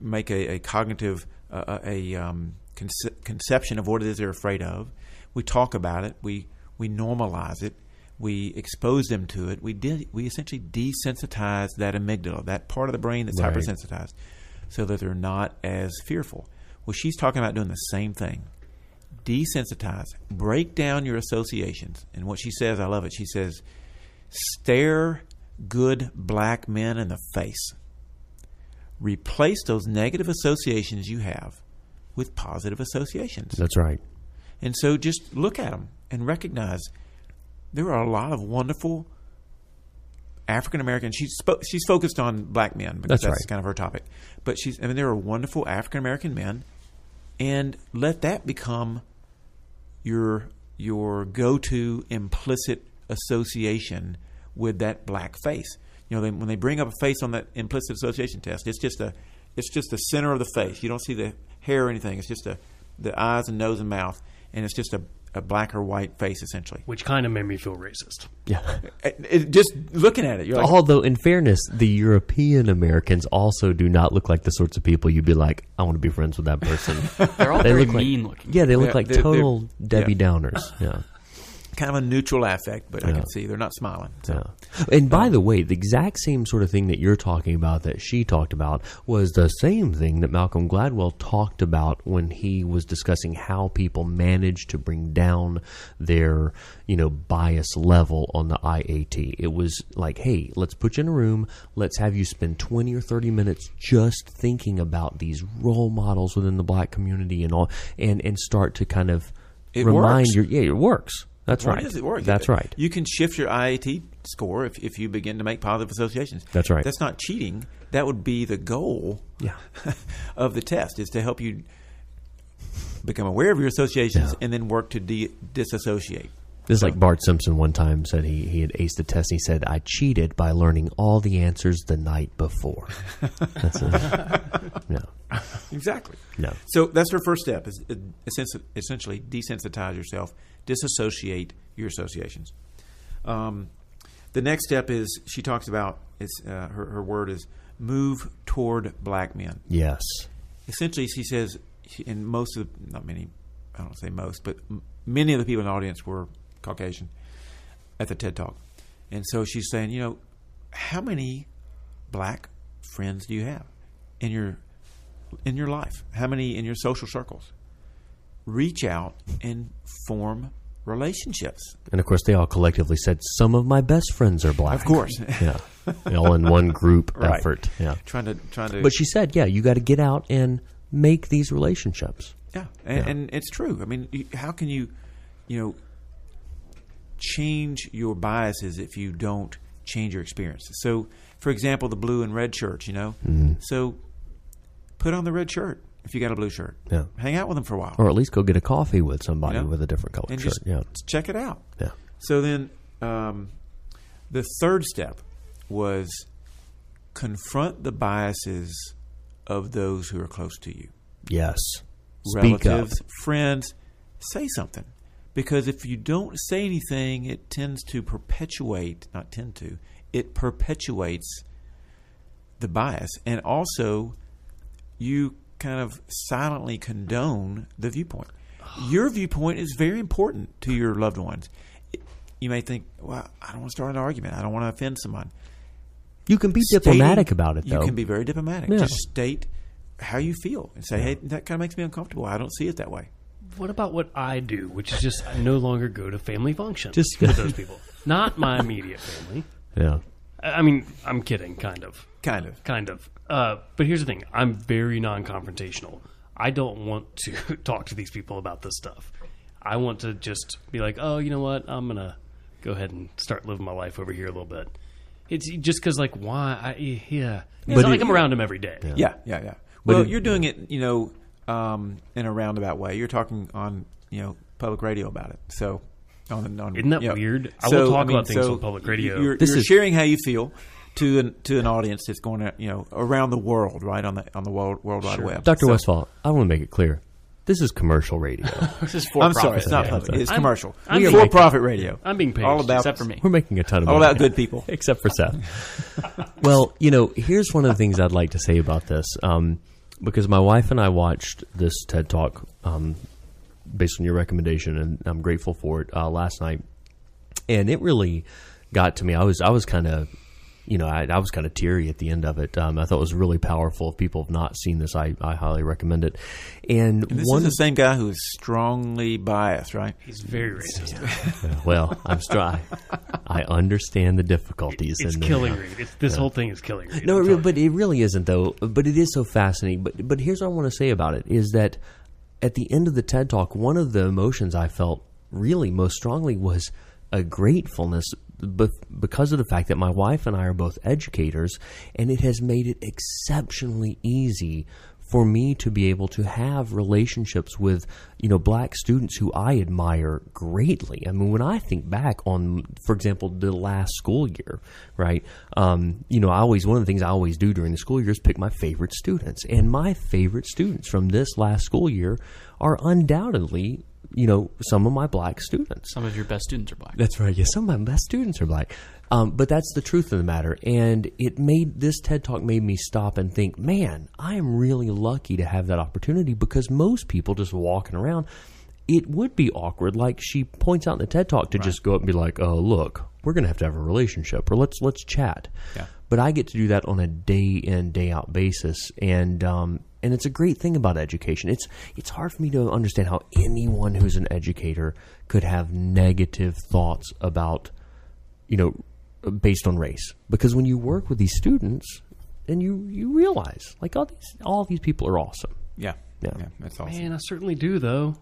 make a, a cognitive uh, a um, conce- conception of what it is they're afraid of. We talk about it. We we normalize it. We expose them to it. We de- we essentially desensitize that amygdala, that part of the brain that's Right. hypersensitized, so that they're not as fearful. Well, she's talking about doing the same thing. Desensitize, break down your associations. And what she says, I love it. She says, stare good black men in the face replace those negative associations you have with positive associations. That's right. And so just look at them and recognize there are a lot of wonderful African American. She's spo- she's focused on black men because That's that's, right. kind of her topic. But she's I mean there are wonderful African American men, and let that become your your go to implicit association with that black face. You know, they, when they bring up a face on that implicit association test, it's just a it's just the center of the face. You don't see the hair or anything. It's just a the eyes and nose and mouth, and it's just a, a black or white face essentially. which kind of made me feel racist. Yeah. It- it- just looking at it, you're like, Although, in fairness, the European Americans also do not look like the sorts of people you'd be like, I want to be friends with that person. They're all They very look like- mean looking. yeah, they look Yeah, like they're- they're- total Debbie yeah. Downers. Yeah. Kind of a neutral affect, but I can see they're not smiling. So. Yeah. And by the way, the exact same sort of thing that you're talking about that she talked about was the same thing that Malcolm Gladwell talked about when he was discussing how people manage to bring down their, you know, bias level on the IAT. It was like, hey, let's put you in a room, let's have you spend 20 or 30 minutes just thinking about these role models within the black community and all and and start to kind of It remind works. your yeah, it works. That's Why right. does it work? That's right. You can shift your IAT score if, if you begin to make positive associations. That's right. That's not cheating. That would be the goal Yeah. of the test is to help you become aware of your associations Yeah. and then work to de- disassociate. This is like Bart Simpson one time said he, he had aced the test. And he said, I cheated by learning all the answers the night before. That's it. No, Exactly. no. So that's her first step is essentially desensitize yourself, disassociate your associations. Um, the next step is she talks about it's uh, her, her word is move toward black men. Yes. essentially she says and most of the, not many i don't say most but m- many of the people in the audience were caucasian at the ted talk and so she's saying you know how many black friends do you have in your in your life how many in your social circles reach out and form relationships. And of course, they all collectively said, "Some of my best friends are black." Of course. yeah, all in one group Right. effort. Yeah, trying to trying to but she said, "Yeah, you got to get out and make these relationships." Yeah, and, Yeah. and it's true. I mean, how can you, you know, change your biases if you don't change your experiences? So, for example, the blue and red shirts. You know, Mm-hmm. so put on the red shirt if you got a blue shirt. Yeah. hang out with them for a while Or at least go get a coffee with somebody You know? with a different color and shirt. yeah, check it out. yeah. So then, um, the third step was confront the biases of those who are close to you. Yes. Speak relatives, up. friends, say something. Because if you don't say anything, it tends to perpetuate, not tend to, it perpetuates the bias. And also, you kind of silently condone the viewpoint. Your viewpoint is very important to your loved ones. You may think, well, I don't want to start an argument. I don't want to offend someone. You can be Stating- diplomatic about it, though. You can be very diplomatic. Yeah. Just state how you feel and say, hey, that kind of makes me uncomfortable. I don't see it that way. What about what I do, which is just I no longer go to family functions Just- with those people. Not my immediate family. yeah. I I mean, I'm kidding, kind of. Kind of. Kind of. Uh, but here's the thing I'm very non confrontational. I don't want to talk to these people about this stuff. I want to just be like, oh, you know what? I'm going to go ahead and start living my life over here a little bit. It's just because, like, why? I, yeah. It's But not like I'm around them every day. Yeah, yeah, yeah. But well, it- you're doing it, you know, um, in a roundabout way. You're talking on, you know, public radio about it. So, on, on Isn't that you know, weird? I will talk about things so on public radio. You're, This you're is- sharing how you feel to an to an audience that's going, to, you know, around the world, right on the on the world world wide web. Dr. So- Westfall, I want to make it clear. This is commercial radio. This is for I'm profit. sorry, it's not Yeah, public. It's I'm- commercial. I'm for being- profit radio. I'm being paid. all about except for me. We're making a ton of money. all money. about good people. except for Seth. well, you know, here's one of the things I'd like to say about this, um, because my wife and I watched this TED Talk um, based on your recommendation, and I'm grateful for it uh, last night, and it really got to me. I was I was kind of. You know, I, I was kind of teary at the end of it. Um, I thought it was really powerful. If people have not seen this, I, I highly recommend it. And, This one, is the same guy who is strongly biased, right? He's very racist. well, I'm str- I understand the difficulties. It's and the- killing Reed. It's, this whole thing is killing Reed. No, it, re- sorry. but it really isn't though. But it is so fascinating. But but here's what I want to say about it is that at the end of the TED Talk, one of the emotions I felt really most strongly was a gratefulness be- because of the fact that my wife and I are both educators, and it has made it exceptionally easy for me to be able to have relationships with you know black students who I admire greatly. I mean, when I think back on, for example, the last school year, right? Um, you know, I always one of the things I always do during the school year is pick my favorite students, and my favorite students from this last school year are undoubtedly you know some of my black students. Some of your best students are black. That's right. Yes, some of my best students are black. Um, but that's the truth of the matter. And it made this TED Talk made me stop and think, man, I am really lucky to have that opportunity because most people just walking around, it would be awkward. Like she points out in the TED Talk to just go up and be like, oh, look, we're going to have to have a relationship or let's, let's chat. Yeah. But I get to do that on a day in, day out basis. And, um, and it's a great thing about education. It's it's hard for me to understand how anyone who's an educator could have negative thoughts about you know, based on race. Because when you work with these students, and you you realize like all these all these people are awesome. Yeah, Yeah. yeah, that's awesome. Man, I certainly do, though.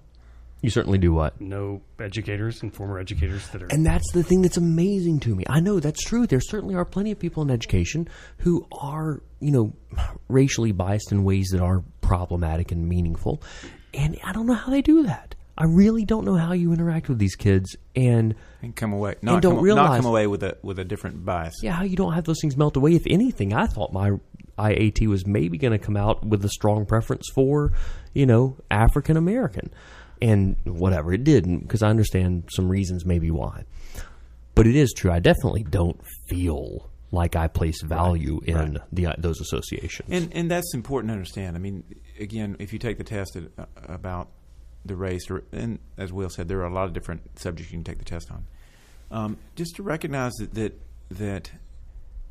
You certainly do what. No educators and former educators that are. And that's the thing that's amazing to me. I know that's true. There certainly are plenty of people in education who are, you know, racially biased in ways that are problematic and meaningful. And I don't know how they do that. I really don't know how you interact with these kids and and come away, not don't come, realize- not come away with a with a different bias. yeah, how you don't have those things melt away. If anything, I thought my IAT was maybe going to come out with a strong preference for, you know, African American, and whatever it didn't because I understand some reasons maybe why. But it is true. I definitely don't feel like I place value in the uh, those associations. And and that's important to understand. I mean, again, if you take the test at, uh, about the race, or, and as Will said, there are a lot of different subjects you can take the test on. Um, just to recognize that, that that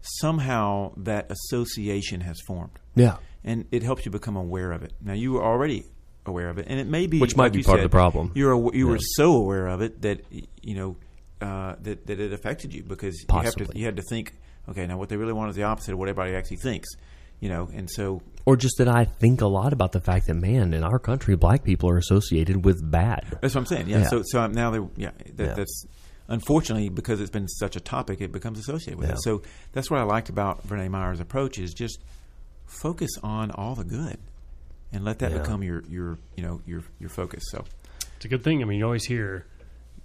somehow that association has formed, yeah, and it helps you become aware of it. Now you were already aware of it, and it may be Which might like be part of the problem. You're aw- you were so aware of it that you know uh, that that it affected you because you have to you had to think, okay, now what they really want is the opposite of what everybody actually thinks, you know, and so Or just that I think a lot about the fact that, man, in our country, black people are associated with bad. That's what I'm saying. Yeah. Yeah. So so I'm now they yeah, that, Yeah. that's unfortunately because it's been such a topic, it becomes associated with Yeah. it. So that's what I liked about Verna Myers' approach is just focus on all the good, and let that Yeah. become your your you know your your focus. So It's a good thing. I mean, you always hear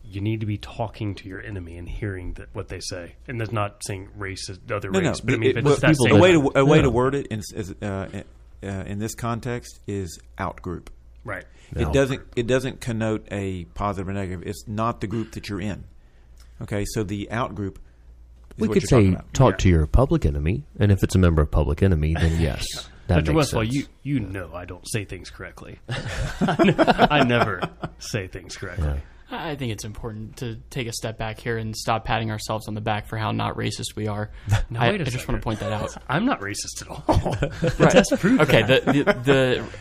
you need to be talking to your enemy and hearing that, what they say, and that's not saying race is the other no, race, no. but I mean, it- if well, it's that people same a way to a way Yeah. to word it in is, uh, uh, in this context is out group. right. It Out doesn't it doesn't connote a positive or negative. It's not the group that you're in. Okay, so the out group. Is We what could you're say talk Yeah. to your public enemy, and if it's a member of public enemy, then yes, that Dr. Westfall, sense. you you know I don't say things correctly. I never say things correctly. Yeah. I think it's important to take a step back here and stop patting ourselves on the back for how not racist we are. Now, I, wait a I just want to point that out. I'm not racist at all. right. Test proof. Okay, that. the the,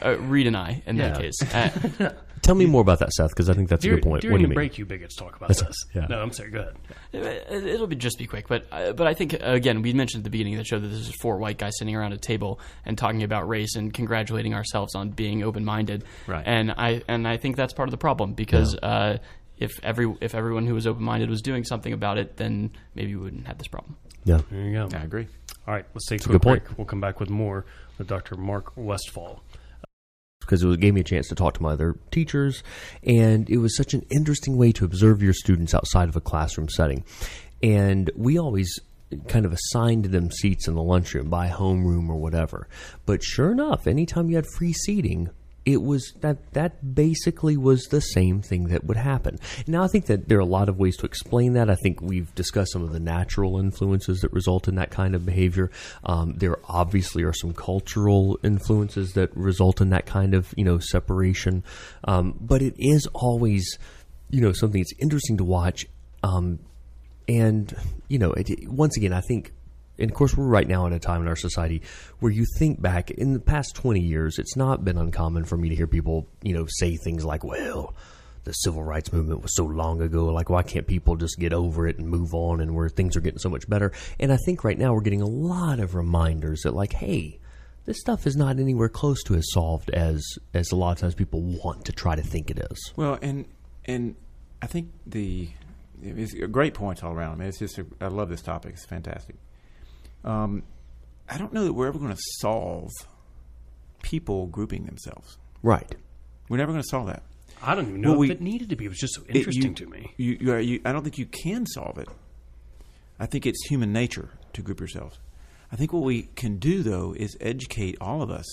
the uh, Reed and I in that case. Uh, Tell me more about that, Seth, because I think that's a good point. During What do the you mean? break, you bigots talk about That's- this. yeah. No, I'm sorry. Go ahead. It- It'll be just be quick, but uh, but I think again we mentioned at the beginning of the show that this is four white guys sitting around a table and talking about race and congratulating ourselves on being open minded. Right. And I and I think that's part of the problem because uh, if every if everyone who was open minded was doing something about it, then maybe we wouldn't have this problem. Yeah. There you go. I agree. All right, let's take a a quick good point. break. We'll come back with more with Dr. Mark Westfall. Because it gave me a chance to talk to my other teachers, and it was such an interesting way to observe your students outside of a classroom setting. And we always kind of assigned them seats in the lunchroom by homeroom or whatever. But sure enough, anytime you had free seating, it was that that basically was the same thing that would happen. Now I think that there are a lot of ways to explain that. I think we've discussed some of the natural influences that result in that kind of behavior. Um, there obviously are some cultural influences that result in that kind of you know separation. Um, but it is always you know something that's interesting to watch. Um, and you know, it, once again, I think, and of course, we're right now at a time in our society where you think back in the past twenty years, it's not been uncommon for me to hear people, you know, say things like, "Well." The civil rights movement was so long ago. Like, why can't people just get over it and move on? And where things are getting so much better. And I think right now we're getting a lot of reminders that, like, hey, this stuff is not anywhere close to as solved as as a lot of times people want to try to think it is. Well, and and I think the it's great points all around. I mean, it's just a, I love this topic. It's fantastic. Um, I don't know that we're ever going to solve people grouping themselves. Right. We're never going to solve that. I don't even know Well, if we- it needed to be. It was just so It- interesting you- to me. You, you, are, you, I don't think you can solve it. I think it's human nature to group yourselves. I think what we can do, though, is educate all of us,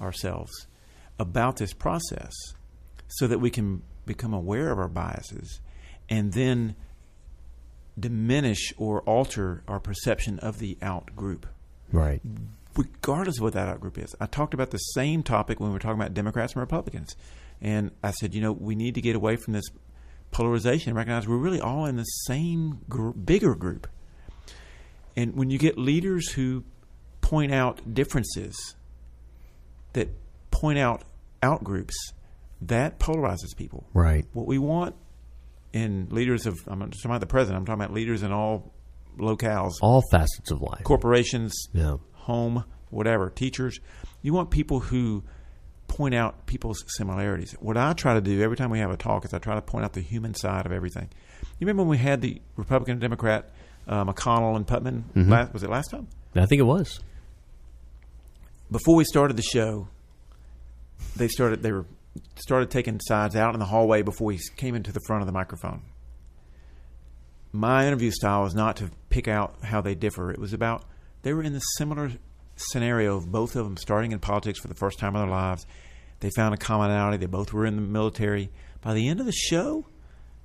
ourselves, about this process so that we can become aware of our biases and then diminish or alter our perception of the out group Right. regardless of what that out group is. I talked about the same topic when we were talking about Democrats and Republicans. And I said, you know, we need to get away from this polarization and recognize we're really all in the same gr- bigger group. And when you get leaders who point out differences, that point out out groups, that polarizes people. Right. What we want in leaders of, I'm not talking about the president, I'm talking about leaders in all locales, All facets of life. corporations, Yeah. home, whatever, teachers. You want people who point out people's similarities. What I try to do every time we have a talk is I try to point out the human side of everything. You remember when we had the Republican and Democrat, uh, McConnell and Putman? Last, was it last time? I think it was. Before we started the show, they started. They were started taking sides out in the hallway before he came into the front of the microphone. My interview style was not to pick out how they differ. It was about they were in the similar scenario of both of them starting in politics for the first time in their lives. They found a commonality. They both were in the military. By the end of the show,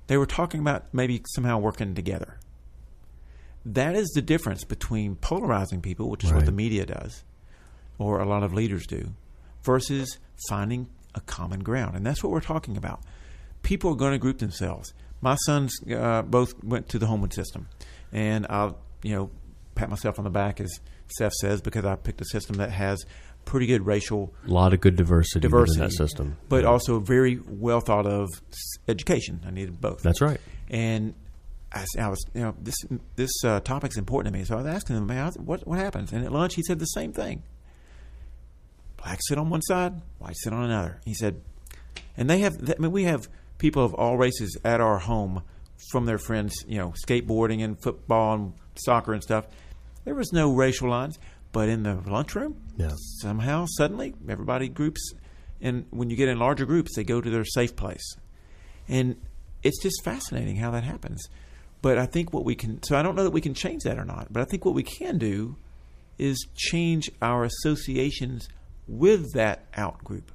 they were talking about maybe somehow working together. That is the difference between polarizing people, which is what the media does, or a lot of leaders do, versus finding a common ground. And that's what we're talking about. People are going to group themselves. My sons uh, both went to the Homewood system, and I'll you know pat myself on the back as Seth says, because I picked a system that has pretty good racial, A lot of good diversity, Diversity. within that system. but Yeah. also very well thought of education. I needed both. That's right. And I was, you know, this this uh, topic's important to me. So I was asking him, man, what what happens? And at lunch, he said the same thing. Blacks sit on one side, whites sit on another. He said, and they have. I mean, we have people of all races at our home from their friends, you know, skateboarding and football and soccer and stuff. There was no racial lines, but in the lunchroom, Yeah. somehow suddenly everybody groups, and when you get in larger groups, they go to their safe place, and it's just fascinating how that happens. But I think what we can, so I don't know that we can change that or not, but I think what we can do is change our associations with that out group.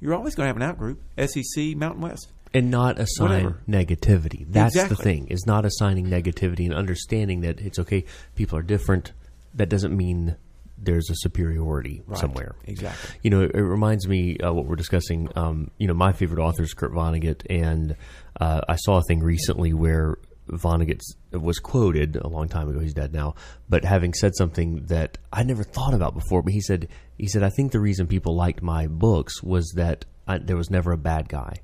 You're always going to have an out group, SEC, Mountain West. and not assign Whatever. negativity. That's the thing is not assigning negativity and understanding that it's okay. People are different. That doesn't mean there's a superiority Right. somewhere. Exactly. You know, it, it reminds me uh, what we're discussing. Um, you know, my favorite author is Kurt Vonnegut, and uh, I saw a thing recently where Vonnegut was quoted a long time ago. He's dead now, but having said something that I never thought about before. But he said, he said, I think the reason people liked my books was that I, there was never a bad guy.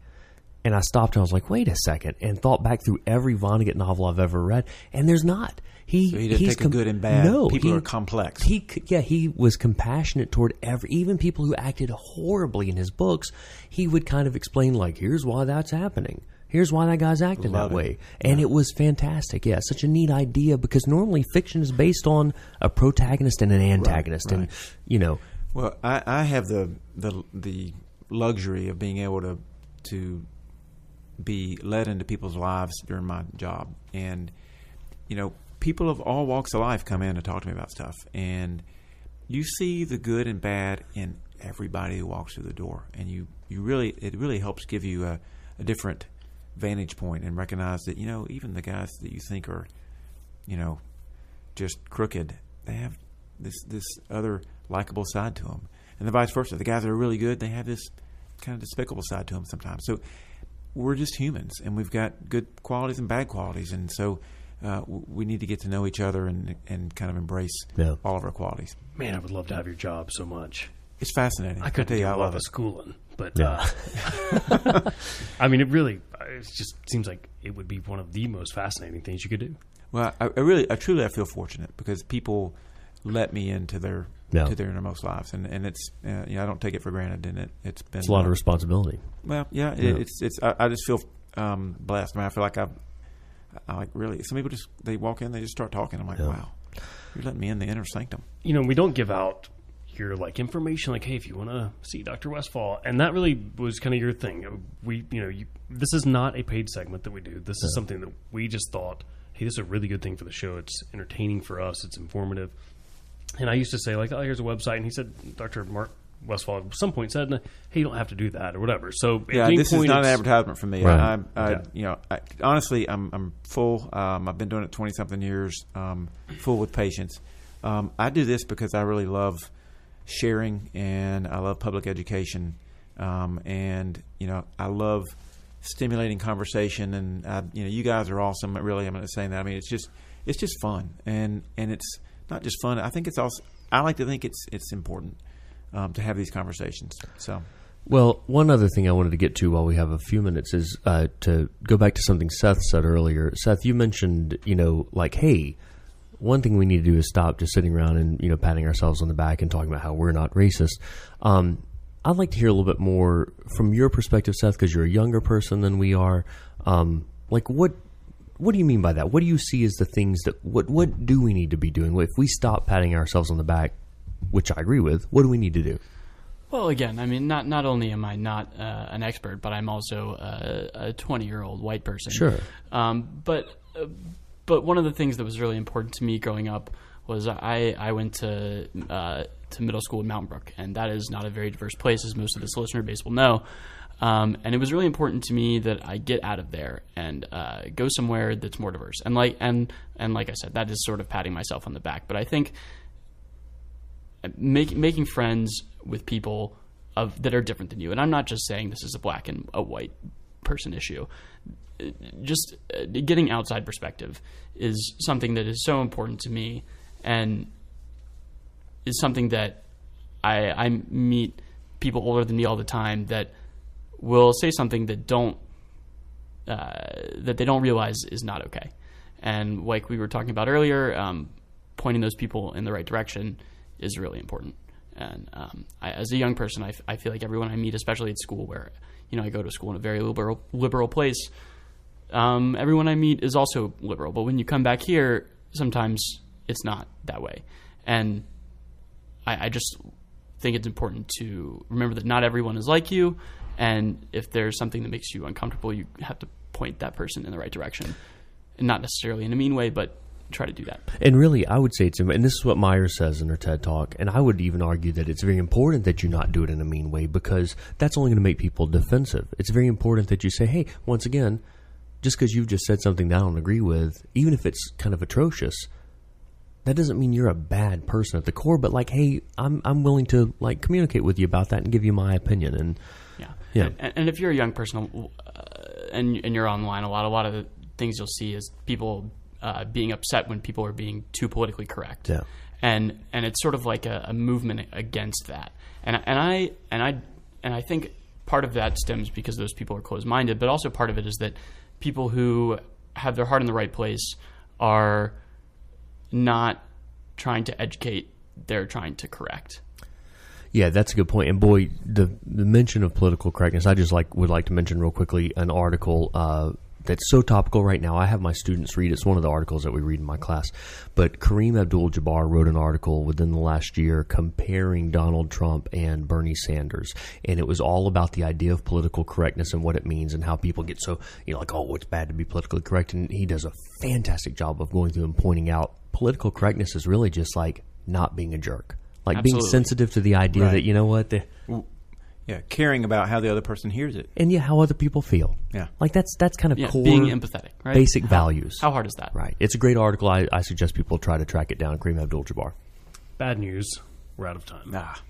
And I stopped and I was like, wait a second, and thought back through every Vonnegut novel I've ever read, and there's not. He, So he didn't he's good and bad. No, People he- are complex. He, yeah, he was compassionate toward every, even people who acted horribly in his books. He would kind of explain, like, here's why that's happening. Here's why that guy's acting Love that it. way, and it was fantastic. Yeah, such a neat idea because normally fiction is based on a protagonist and an antagonist, and you know, Well, I, I have the, the the luxury of being able to to be led into people's lives during my job, and you know, people of all walks of life come in to talk to me about stuff, and you see the good and bad in everybody who walks through the door, and you you really it really helps give you a, a different vantage point and recognize that you know even the guys that you think are you know just crooked. They have this this other likable side to them, and the vice versa. The guys that are really good, they have this kind of despicable side to them sometimes. So we're just humans, and we've got good qualities and bad qualities, and so uh, we need to get to know each other and and kind of embrace Yeah. all of our qualities. Man, I would love to have your job so much. It's fascinating. I couldn't tell do you, I a lot love of schooling, but Yeah. uh, I mean, it really it just seems like it would be one of the most fascinating things you could do. Well, I, I really, I truly, I feel fortunate because people let me into their Yeah. to their innermost lives, and and it's uh, you know I don't take it for granted, and it it's been it's a lot uh, of responsibility. Well, yeah, Yeah. It, it's it's. I, I just feel um, blessed. I mean, I feel like I've. I like really. Some people just they walk in, they just start talking. I'm like, Yeah. wow, you're letting me in the inner sanctum. you know, we don't give out your like information like, hey, if you want to see Dr. Westfall, and that really was kind of your thing. We, you know, you, this is not a paid segment that we do. This is something that we just thought, hey, this is a really good thing for the show. It's entertaining for us. It's informative. And I used to say like, oh, here's a website, and he said, Dr. Mark Westfall at some point said, hey, you don't have to do that or whatever. So at Yeah, any this is not an advertisement for me. Right. I, I, Yeah. you know, I, honestly, I'm I'm full. Um, I've been doing it twenty something years. Um, full with patience. Um, I do this because I really love sharing and I love public education. Um, and you know, I love stimulating conversation. And I, you know, you guys are awesome. Really, I'm not saying that. I mean, it's just it's just fun, and and it's not just fun. I think it's also. I like to think it's it's important um, to have these conversations. So. Well, one other thing I wanted to get to while we have a few minutes is uh, to go back to something Seth said earlier. Seth, you mentioned, you know, like, hey, one thing we need to do is stop just sitting around and you know patting ourselves on the back and talking about how we're not racist. Um, I'd like to hear a little bit more from your perspective, Seth, because you're a younger person than we are. Um, like, what what do you mean by that? What do you see as the things that what what do we need to be doing if we stop patting ourselves on the back? Which I agree with. What do we need to do? Well, again, I mean, not not only am I not uh, an expert, but I'm also uh, a 20 year old white person. Sure. Um, but uh, but one of the things that was really important to me growing up was I I went to uh, to middle school in Mountain Brook, and that is not a very diverse place, as most of this listener base will know. Um, and it was really important to me that I get out of there and uh, go somewhere that's more diverse. And like and and like I said, that is sort of patting myself on the back. But I think make, making friends with people of that are different than you. And I'm not just saying this is a black and a white person issue. Just uh, getting outside perspective is something that is so important to me. And is something that I, I meet people older than me all the time that will say something that don't uh, that they don't realize is not okay. And like we were talking about earlier, um, pointing those people in the right direction is really important. And um, I, as a young person, I, f- I feel like everyone I meet, especially at school, where you know I go to school in a very liberal liberal place, um, everyone I meet is also liberal. But when you come back here, sometimes it's not that way. And I, I just think it's important to remember that not everyone is like you. And if there's something that makes you uncomfortable, you have to point that person in the right direction. And not necessarily in a mean way, but try to do that. And really, I would say it's, and this is what Myers says in her TED Talk, and I would even argue that it's very important that you not do it in a mean way because that's only going to make people defensive. It's very important that you say, hey, once again, just because you've just said something that I don't agree with, even if it's kind of atrocious, that doesn't mean you're a bad person at the core. But like, hey, I'm I'm willing to like communicate with you about that and give you my opinion. And Yeah. Yeah. And, and if you're a young person uh, and and you're online, a lot a lot of the things you'll see is people uh, being upset when people are being too politically correct. Yeah. And and it's sort of like a, a movement against that. And and I and I and I think part of that stems because those people are closed minded, but also part of it is that people who have their heart in the right place are not trying to educate; they're trying to correct. Yeah, that's a good point. And boy, the the mention of political correctness, I just like would like to mention real quickly an article uh, that's so topical right now. I have my students read. It's one of the articles that we read in my class. But Kareem Abdul-Jabbar wrote an article within the last year comparing Donald Trump and Bernie Sanders, and it was all about the idea of political correctness and what it means and how people get so you know like oh it's bad to be politically correct. And he does a fantastic job of going through and pointing out political correctness is really just like not being a jerk. Like being sensitive to the idea Right. that you know what, the, Yeah, caring about how the other person hears it. and yeah, how other people feel. Yeah. like that's that's kind of Yeah, core being empathetic, right? basic How- values. How hard is that? right, it's a great article. I, I suggest people try to track it down. Kareem Abdul-Jabbar. Bad news. We're out of time. Ah,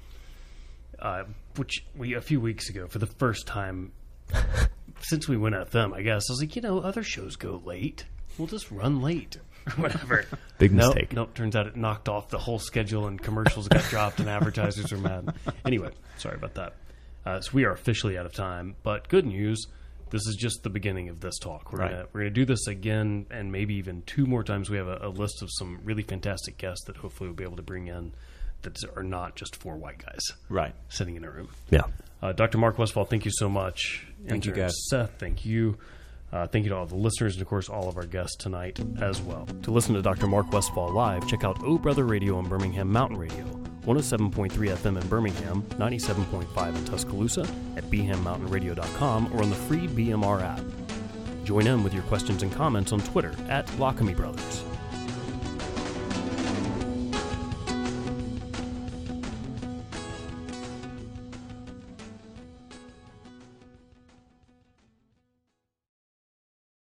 uh, which we a few weeks ago for the first time since we went FM. I guess I was like, you know, other shows go late. We'll just run late or whatever. Big Nope, mistake. Nope. Turns out it knocked off the whole schedule, and commercials got dropped, and advertisers are mad. Anyway, sorry about that. Uh, so we are officially out of time. But good news. This is just the beginning of this talk. We're Right. gonna we're gonna do this again, and maybe even two more times. We have a, a list of some really fantastic guests that hopefully we'll be able to bring in that are not just four white guys right. sitting in a room. Yeah, Uh, Dr. Mark Westfall, thank you so much. Thank you, guys. Seth, thank you. Uh, thank you to all the listeners and, of course, all of our guests tonight as well. To listen to Dr. Mark Westfall live, check out O Brother Radio on Birmingham Mountain Radio, 107.3 FM in Birmingham, 97.5 in Tuscaloosa, at bhammountainradio.com, or on the free BMR app. Join in with your questions and comments on Twitter at Lockamy Brothers.